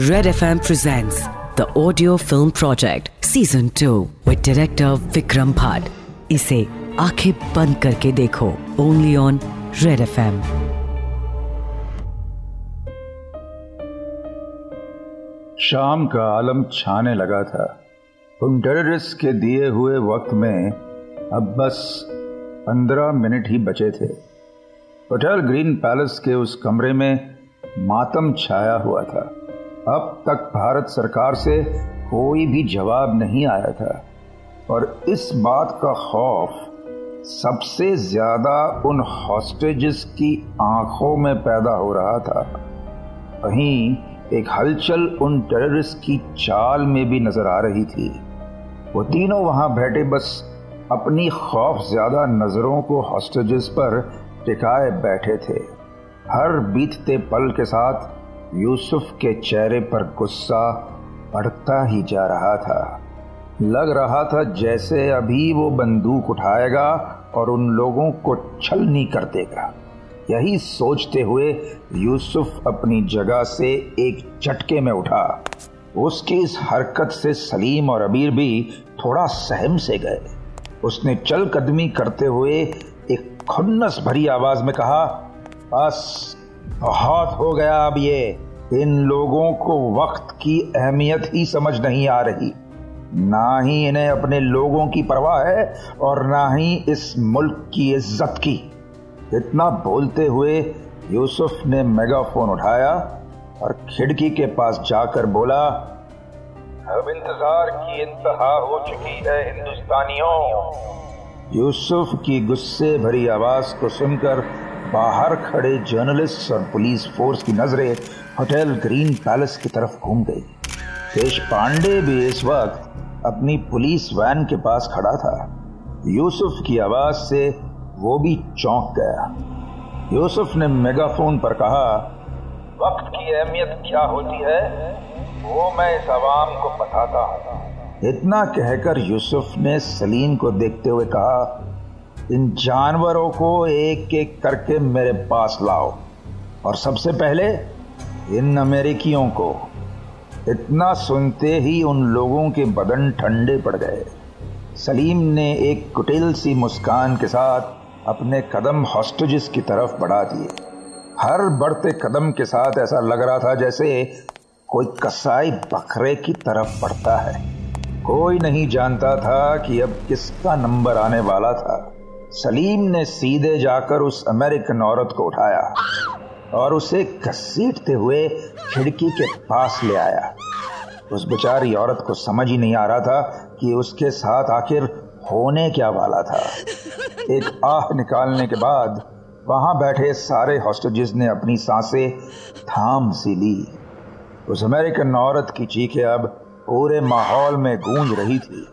Red FM presents the audio film project season 2 with director Vikram Bhatt. इसे आँखें बंद करके देखो। ऑन रेड एफ़ एम शाम का आलम छाने लगा था। उन टेररिस्ट के दिए हुए वक्त में अब बस पंद्रह मिनट ही बचे थे। होटल ग्रीन पैलेस के उस कमरे में मातम छाया हुआ था। अब तक भारत सरकार से कोई भी जवाब नहीं आया था। और इस बात का खौफ सबसे ज़्यादा उन हॉस्टेजेस की आँखों में पैदा हो रहा था। वहीं एक हलचल उन टेररिस्ट की चाल में भी नज़र आ रही थी। वो तीनों वहाँ बैठे बस अपनी खौफ ज़्यादा नज़रों को हॉस्टेजेस पर टिकाए बैठे थे। हर बीतते पल के साथ यूसुफ के चेहरे पर गुस्सा बढ़ता ही जा रहा था। लग रहा था जैसे अभी वो बंदूक उठाएगा और उन लोगों को छलनी कर देगा। यही सोचते हुए यूसुफ अपनी जगह से एक झटके में उठा। उसकी इस हरकत से सलीम और अबीर भी थोड़ा सहम से गए। उसने चल कदमी करते हुए एक खुन्नस भरी आवाज़ में कहा, बस, बहुत हो गया अब ये। इन लोगों को वक्त की अहमियत ही समझ नहीं आ रही। ना ही इन्हें अपने लोगों की परवाह है और ना ही इस मुल्क की इज़्ज़त की। इतना बोलते हुए यूसुफ ने मेगाफोन उठाया और खिड़की के पास जाकर बोला, अब इंतज़ार की इंतहा हो चुकी है हिंदुस्तानियों। यूसुफ की गुस्से भरी आवाज़ को सुनकर बाहर खड़े जर्नलिस्ट और पुलिस फोर्स की नज़रें होटल ग्रीन पैलेस की तरफ़ घूम गई। देश पांडे भी इस वक्त अपनी पुलिस वैन के पास खड़ा था। यूसुफ की आवाज़ से वो भी चौंक गया। यूसुफ ने मेगाफोन पर कहा, वक्त की अहमियत क्या होती है, वो मैं इस आवाम को बताता हूँ। इतना कहकर यूसुफ ने सलीम को देखते हुए कहा, इन जानवरों को एक एक करके मेरे पास लाओ। और सबसे पहले इन अमेरिकियों को। इतना सुनते ही उन लोगों के बदन ठंडे पड़ गए। सलीम ने एक कुटिल सी मुस्कान के साथ अपने कदम हॉस्टेजेस की तरफ़ बढ़ा दिए। हर बढ़ते कदम के साथ ऐसा लग रहा था जैसे कोई कसाई बकरे की तरफ़ बढ़ता है। कोई नहीं जानता था कि अब किसका नंबर आने वाला था। सलीम ने सीधे जाकर उस अमेरिकन औरत को उठाया। और उसे घसीटते हुए खिड़की के पास ले आया। उस बेचारी औरत को समझ ही नहीं आ रहा था कि उसके साथ आखिर होने क्या वाला था। एक आह निकालने के बाद वहाँ बैठे सारे हॉस्टेजेस ने अपनी साँसें थाम सी ली। उस अमेरिकन औरत की चीखें अब पूरे माहौल में गूंज रही थी।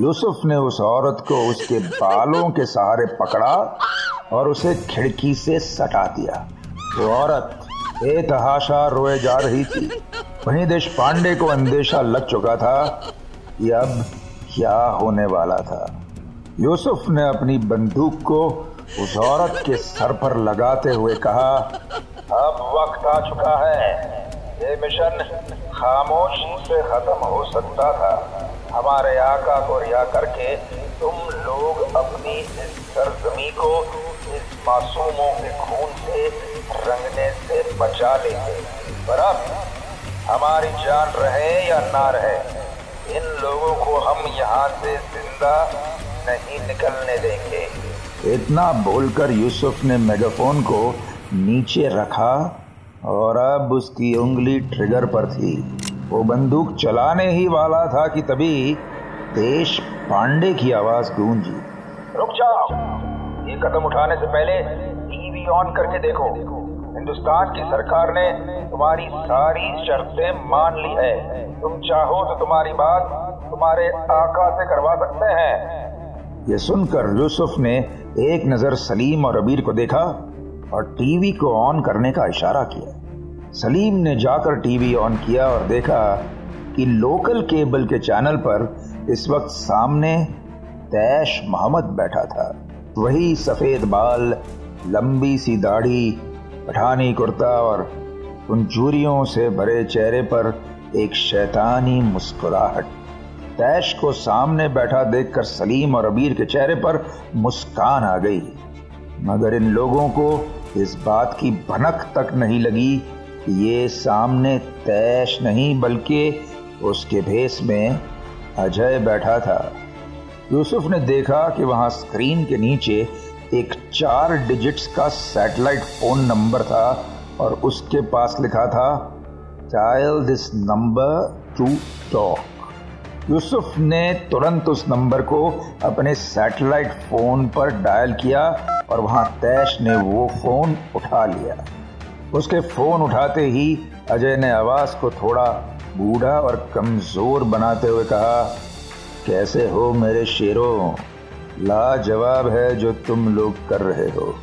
यूसुफ ने उस औरत को उसके बालों के सहारे पकड़ा और उसे खिड़की से सटा दिया। वो औरत बेतहाशा रोए जा रही थी। वहीं देश पांडे को अंदेशा लग चुका था कि अब क्या होने वाला था। यूसुफ ने अपनी बंदूक को उस औरत के सर पर लगाते हुए कहा, अब वक्त आ चुका है। ये मिशन खामोशी से खत्म हो सकता था। हमारे आका को रिहा करके तुम लोग अपनी इस सरजमी को इस मासूमों के खून से, रंगने से बचा लेंगे। अब हमारी जान रहे या ना रहे, इन लोगों को हम यहाँ से ज़िंदा नहीं निकलने देंगे। इतना बोलकर यूसुफ ने मेगाफोन को नीचे रखा और अब उसकी उंगली ट्रिगर पर थी। वो बंदूक चलाने ही वाला था कि तभी देश पांडे की आवाज़ गूंजी। रुक जाओ। कदम उठाने से पहले टीवी ऑन करके देखो। हिंदुस्तान की सरकार ने तुम्हारी सारी शर्तें मान ली है। तुम चाहो तो तुम्हारी बात तुम्हारे आका से करवा सकते हैं। ये सुनकर यूसुफ ने एक नज़र सलीम और अबीर को देखा और टीवी को ऑन करने का इशारा किया। सलीम ने जाकर टीवी ऑन किया और देखा कि लोकल केबल के चैनल पर इस वक्त सामने तैश मोहम्मद बैठा था। वही सफ़ेद बाल, लंबी सी दाढ़ी, पठानी कुर्ता और उन चूरियों से भरे चेहरे पर एक शैतानी मुस्कुराहट। तैश को सामने बैठा देखकर सलीम और अबीर के चेहरे पर मुस्कान आ गई। मगर इन लोगों को इस बात की भनक तक नहीं लगी कि ये सामने तैश नहीं, बल्कि उसके भेस में अजय बैठा था। यूसुफ ने देखा कि वहाँ स्क्रीन के नीचे एक चार डिजिट्स का सैटेलाइट फ़ोन नंबर था और उसके पास लिखा था dial this number to talk Yusuf ने तुरंत उस नंबर को अपने सैटेलाइट फ़ोन पर डायल किया और वहाँ तैश ने वो फ़ोन उठा लिया। उसके फ़ोन उठाते ही अजय ने आवाज़ को थोड़ा बूढ़ा और कमज़ोर बनाते हुए कहा कैसे हो मेरे शेरों? लाजवाब है जो तुम लोग कर रहे हो।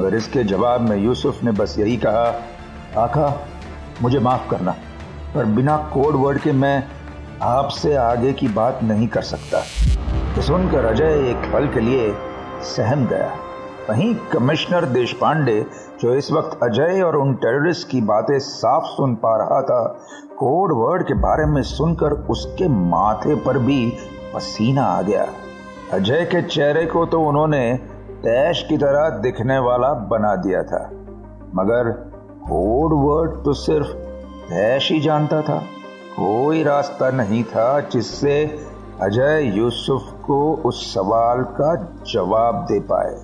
और इसके जवाब में यूसुफ ने बस यही कहा, आका, मुझे माफ़ करना, पर बिना कोड वर्ड के मैं आपसे आगे की बात नहीं कर सकता। तो सुनकर अजय एक पल के लिए सहम गया। वहीं कमिश्नर देश पांडे जो इस वक्त अजय और उन टेररिस्ट की बातें साफ़ सुन पा रहा था, कोड वर्ड के बारे में सुनकर उसके माथे पर भी पसीना आ गया। अजय के चेहरे को तो उन्होंने तैश की तरह दिखने वाला बना दिया था, मगर कोड वर्ड तो सिर्फ़ तैश ही जानता था। कोई रास्ता नहीं था जिससे अजय यूसुफ को उस सवाल का जवाब दे पाए।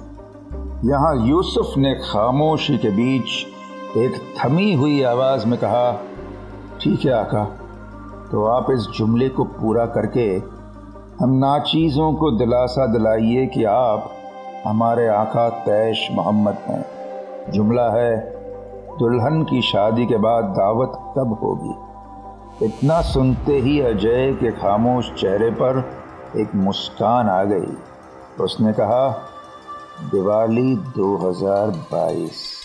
यहाँ यूसुफ ने खामोशी के बीच एक थमी हुई आवाज़ में कहा, ठीक है आका तो आप इस जुमले को पूरा करके हम नाचीज़ों को दिलासा दिलाइए कि आप हमारे आका तैश मोहम्मद हैं। जुमला है, दुल्हन की शादी के बाद दावत कब होगी? इतना सुनते ही अजय के खामोश चेहरे पर एक मुस्कान आ गई। उसने कहा, दिवाली 2022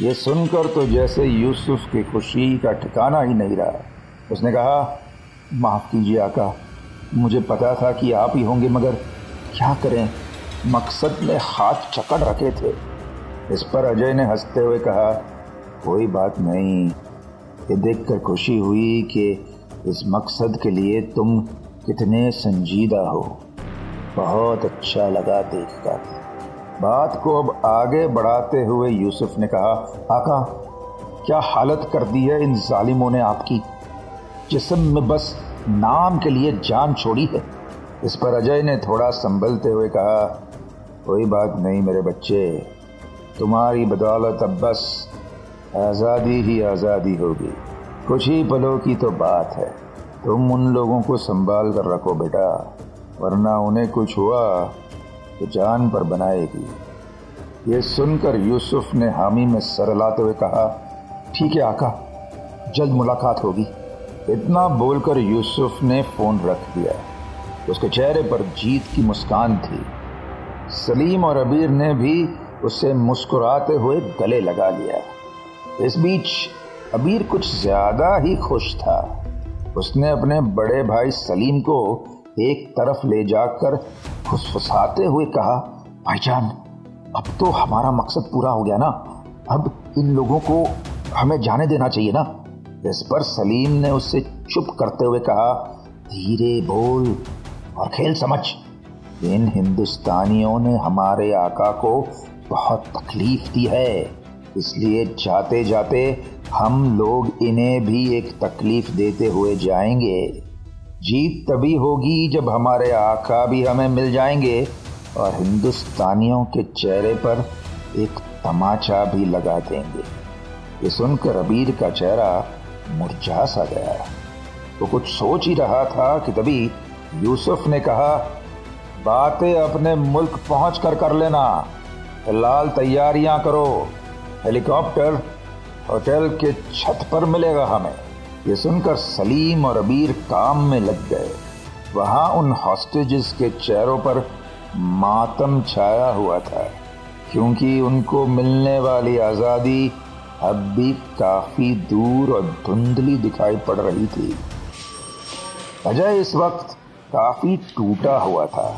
ये सुनकर तो जैसे यूसुफ की खुशी का ठिकाना ही नहीं रहा। उसने कहा, माफ़ कीजिए आका मुझे पता था कि आप ही होंगे, मगर क्या करें? मकसद में हाथ चकड़ रखे थे। इस पर अजय ने हँसते हुए कहा, कोई बात नहीं। ये देखकर खुशी हुई कि इस मकसद के लिए तुम कितने संजीदा हो। बहुत अच्छा लगा देखकर। बात को अब आगे बढ़ाते हुए यूसुफ ने कहा, आका, क्या हालत कर दी है इन जालिमों ने आपकी? जिसम में बस नाम के लिए जान छोड़ी है। इस पर अजय ने थोड़ा संभलते हुए कहा, कोई बात नहीं मेरे बच्चे, तुम्हारी बदौलत अब बस आज़ादी ही आज़ादी होगी। कुछ ही पलों की तो बात है। तुम उन लोगों को संभाल कर रखो बेटा, वरना उन्हें कुछ हुआ तो जान पर बनाएगी। ये सुनकर यूसुफ ने हामी में सर लाते हुए कहा, ठीक है, आका, जल्द मुलाकात होगी। इतना बोलकर यूसुफ ने फ़ोन रख दिया। उसके चेहरे पर जीत की मुस्कान थी। सलीम और अबीर ने भी उसे मुस्कुराते हुए गले लगा लिया। इस बीच अबीर कुछ ज़्यादा ही खुश था। उसने अपने बड़े भाई सलीम को एक तरफ़ ले जाकर फुसफुसाते हुए कहा भाईजान अब तो हमारा मकसद पूरा हो गया ना। अब इन लोगों को हमें जाने देना चाहिए ना। इस पर सलीम ने उससे चुप करते हुए कहा, धीरे बोल और खेल समझ। इन हिंदुस्तानियों ने हमारे आका को बहुत तकलीफ़ दी है। इसलिए जाते जाते हम लोग इन्हें भी एक तकलीफ़ देते हुए जाएँगे। जीत तभी होगी जब हमारे आका भी हमें मिल जाएँगे और हिंदुस्तानियों के चेहरे पर एक तमाचा भी लगा देंगे। ये सुनकर अबीर का चेहरा मुरझा सा गया। वो कुछ सोच ही रहा था कि तभी यूसुफ ने कहा, बातें अपने मुल्क पहुँच कर कर लेना। फ़िलहाल तैयारियाँ करो। हेलीकॉप्टर होटल के छत पर मिलेगा हमें। ये सुनकर सलीम और अबीर काम में लग गए। वहाँ उन हॉस्टेजेस के चेहरों पर मातम छाया हुआ था, क्योंकि उनको मिलने वाली आज़ादी अब भी काफ़ी दूर और धुंधली दिखाई पड़ रही थी। अजय इस वक्त काफ़ी टूटा हुआ था।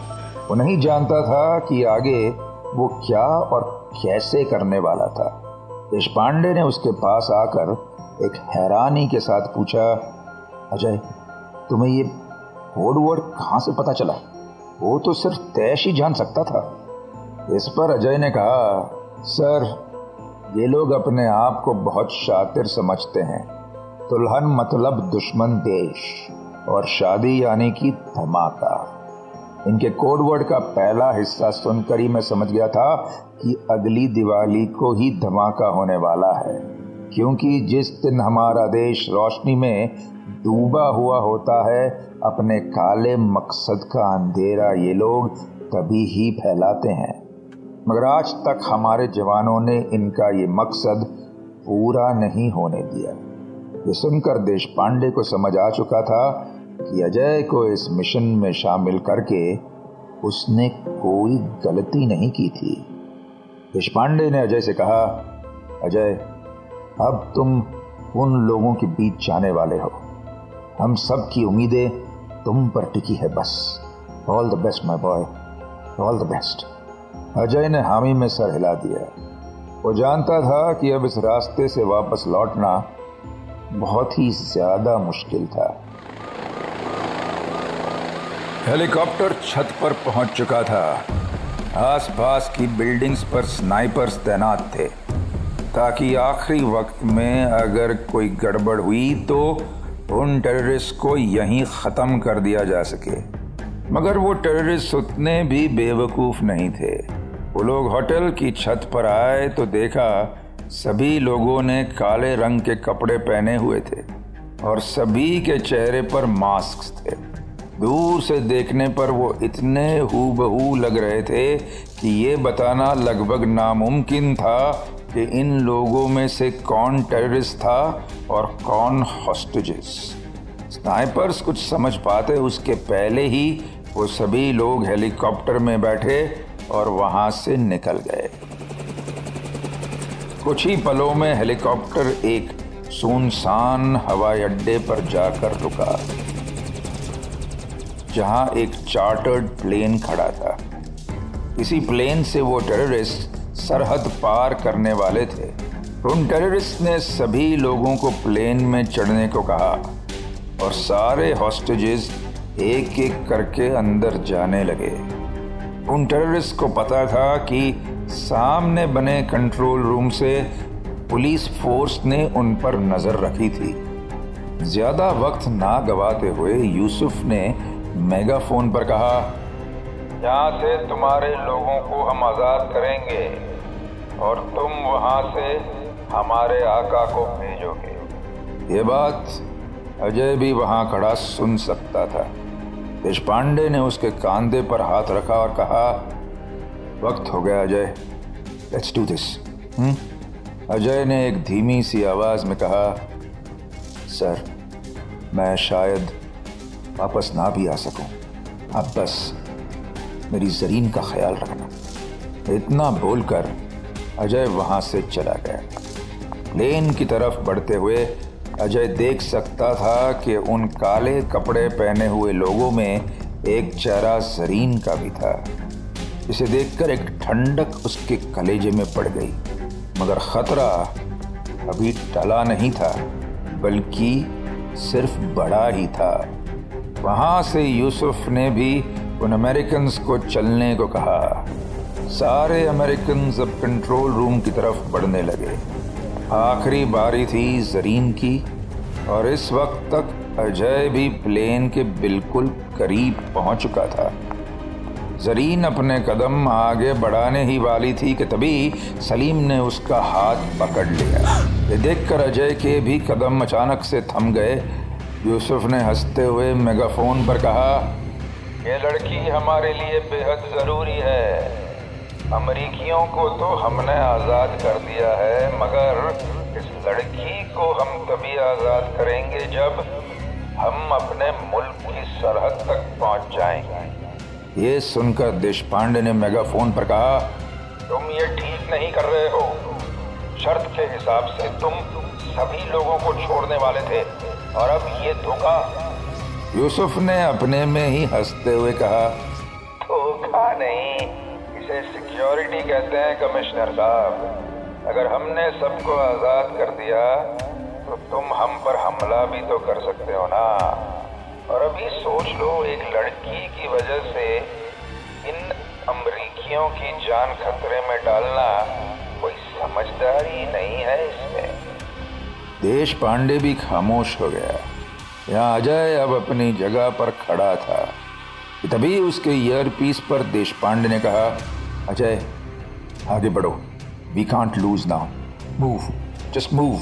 वो नहीं जानता था कि आगे वो क्या और कैसे करने वाला था। देश पांडे ने उसके पास आकर एक हैरानी के साथ पूछा, अजय, तुम्हें ये कोड वर्ड कहाँ से पता चला? वो तो सिर्फ़ तैश ही जान सकता था। इस पर अजय ने कहा, सर ये लोग अपने आप को बहुत शातिर समझते हैं। दुल्हन मतलब दुश्मन देश और शादी यानी कि धमाका। इनके कोडवर्ड का पहला हिस्सा सुनकर ही मैं समझ गया था कि अगली दिवाली को ही धमाका होने वाला है, क्योंकि जिस दिन हमारा देश रोशनी में डूबा हुआ होता है, अपने काले मकसद का अंधेरा ये लोग तभी ही फैलाते हैं। मगर आज तक हमारे जवानों ने इनका ये मकसद पूरा नहीं होने दिया। ये सुनकर देश पांडे को समझ आ चुका था कि अजय को इस मिशन में शामिल करके उसने कोई गलती नहीं की थी। देश पांडे ने अजय से कहा, अजय, अब तुम उन लोगों के बीच जाने वाले हो। हम सब की उम्मीदें तुम पर टिकी है बस। All the best my boy all the best Ajay ने हामी में सर हिला दिया। वो जानता था कि अब इस रास्ते से वापस लौटना बहुत ही ज़्यादा मुश्किल था। हेलीकॉप्टर छत पर पहुँच चुका था। आसपास की बिल्डिंग्स पर स्नाइपर्स तैनात थे। ताकि आखिरी वक्त में अगर कोई गड़बड़ हुई तो उन टेररिस्ट को यहीं ख़त्म कर दिया जा सके। मगर वो टेररिस्ट उतने भी बेवकूफ़ नहीं थे। वो लोग होटल की छत पर आए तो देखा सभी लोगों ने काले रंग के कपड़े पहने हुए थे और सभी के चेहरे पर मास्क थे। दूर से देखने पर वो इतने हूबहू लग रहे थे कि ये बताना लगभग नामुमकिन था कि इन लोगों में से कौन टेररिस्ट था और कौन हॉस्टेजेस स्नाइपर्स कुछ समझ पाते उसके पहले ही वो सभी लोग हेलीकॉप्टर में बैठे और वहाँ से निकल गए। कुछ ही पलों में हेलीकॉप्टर एक सुनसान हवाई अड्डे पर जाकर रुका, जहाँ एक चार्टर्ड प्लेन खड़ा था। इसी प्लेन से वो टेररिस्ट सरहद पार करने वाले थे। उन टेररिस्ट ने सभी लोगों को प्लेन में चढ़ने को कहा और सारे हॉस्टेजेस एक एक करके अंदर जाने लगे। उन टेररिस्ट को पता था कि सामने बने कंट्रोल रूम से पुलिस फोर्स ने उन पर नज़र रखी थी। ज़्यादा वक्त ना गवाते हुए यूसुफ ने मेगाफोन पर कहा यहाँ से तुम्हारे लोगों को हम आज़ाद करेंगे और तुम वहाँ से हमारे आका को भेजोगे। ये बात अजय भी वहाँ खड़ा सुन सकता था। देश पांडे ने उसके कांधे पर हाथ रखा और कहा, वक्त हो गया, Ajay. Let's do this Ajay ने एक धीमी सी आवाज़ में कहा, सर, मैं शायद वापस ना भी आ सकूँ। अब बस मेरी जरीन का ख्याल रखना। इतना बोलकर अजय वहाँ से चला गया। प्लेन की तरफ़ बढ़ते हुए अजय देख सकता था कि उन काले कपड़े पहने हुए लोगों में एक चेहरा जरीन का भी था। इसे देखकर एक ठंडक उसके कलेजे में पड़ गई, मगर खतरा अभी टला नहीं था, बल्कि सिर्फ़ बड़ा ही था। वहाँ से यूसुफ ने भी उन अमेरिकन को चलने को कहा। सारे अमेरिकन अब कंट्रोल रूम की तरफ़ बढ़ने लगे। आखिरी बारी थी जरीन की, और इस वक्त तक अजय भी प्लेन के बिल्कुल करीब पहुँच चुका था। जरीन अपने कदम आगे बढ़ाने ही वाली थी कि तभी सलीम ने उसका हाथ पकड़ लिया। ये देखकर अजय के भी कदम अचानक से थम गए। यूसुफ ने हँसते हुए मेगाफोन पर कहा, ये लड़की हमारे लिए बेहद ज़रूरी है। अमरीकियों को तो हमने आज़ाद कर दिया है मगर इस लड़की को हम तभी आज़ाद करेंगे जब हम अपने मुल्क की सरहद तक पहुँच जाएँगे। ये सुनकर देश पांडे ने मेगाफोन पर कहा तुम ये ठीक नहीं कर रहे हो। शर्त के हिसाब से तुम सभी लोगों को छोड़ने वाले थे और अब ये धोखा। यूसुफ ने अपने में ही हँसते हुए कहा धोखा नहीं। इसे सिक्योरिटी कहते हैं, कमिश्नर साहब। अगर हमने सबको आज़ाद कर दिया तो तुम हम पर हमला भी तो कर सकते हो ना। और अभी सोच लो, एक लड़की की वजह से इन अमरीकियों की जान खतरे में डालना कोई समझदारी नहीं है इसमें। देश पांडे भी खामोश हो गया। यहाँ अजय अब अपनी जगह पर खड़ा था। तभी उसके ईयर पीस पर देश पांडे ने कहा अजय, आगे बढ़ो। We can't lose now move just move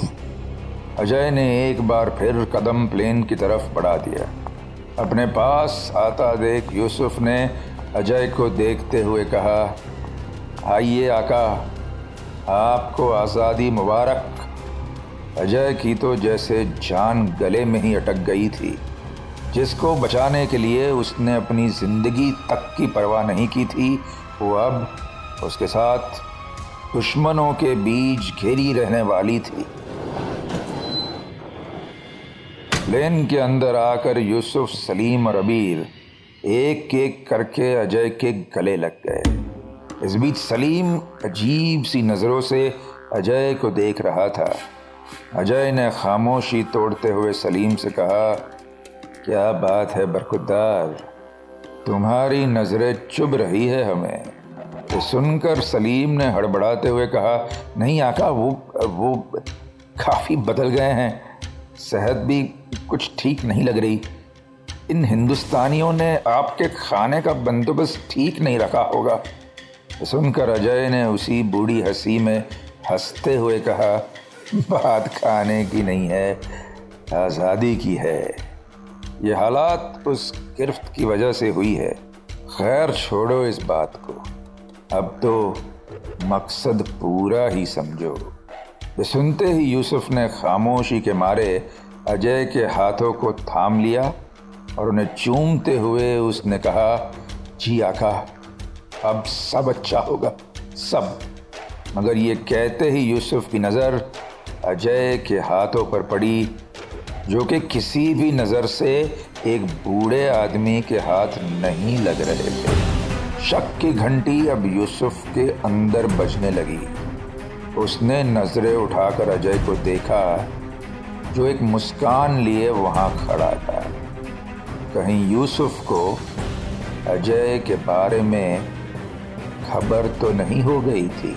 Ajay ने एक बार फिर कदम प्लेन की तरफ़ बढ़ा दिया। अपने पास आता देख यूसुफ ने अजय को देखते हुए कहा आइए आका, आपको आज़ादी मुबारक. अजय की तो जैसे जान गले में ही अटक गई थी। जिसको बचाने के लिए उसने अपनी ज़िंदगी तक की परवाह नहीं की थी वो अब उसके साथ दुश्मनों के बीच घेरी रहने वाली थी। प्लेन के अंदर आकर यूसुफ, सलीम और अबीर एक एक करके अजय के गले लग गए। इस बीच सलीम अजीब सी नज़रों से अजय को देख रहा था। अजय ने खामोशी तोड़ते हुए सलीम से कहा, क्या बात है बरकुदार तुम्हारी नज़रें चुभ रही है हमें। तो सुनकर सलीम ने हड़बड़ाते हुए कहा, नहीं आका, वो वो काफ़ी बदल गए हैं। सेहत भी कुछ ठीक नहीं लग रही। इन हिंदुस्तानियों ने आपके खाने का बंदोबस्त ठीक नहीं रखा होगा। सुनकर अजय ने उसी बूढ़ी हँसी में हँसते हुए कहा, बात खाने की नहीं है, आज़ादी की है। ये हालात उस गिरफ्त की वजह से हुई है। खैर छोड़ो इस बात को। अब तो मकसद पूरा ही समझो। सुनते ही यूसुफ ने खामोशी के मारे अजय के हाथों को थाम लिया और उन्हें चूमते हुए उसने कहा, जी आका, अब सब अच्छा होगा, सब। मगर ये कहते ही यूसुफ की नज़र अजय के हाथों पर पड़ी। जो कि किसी भी नज़र से एक बूढ़े आदमी के हाथ नहीं लग रहे थे। शक की घंटी अब यूसुफ के अंदर बजने लगी। उसने नज़रें उठाकर अजय को देखा, जो एक मुस्कान लिए वहाँ खड़ा था। कहीं यूसुफ को अजय के बारे में खबर तो नहीं हो गई थी।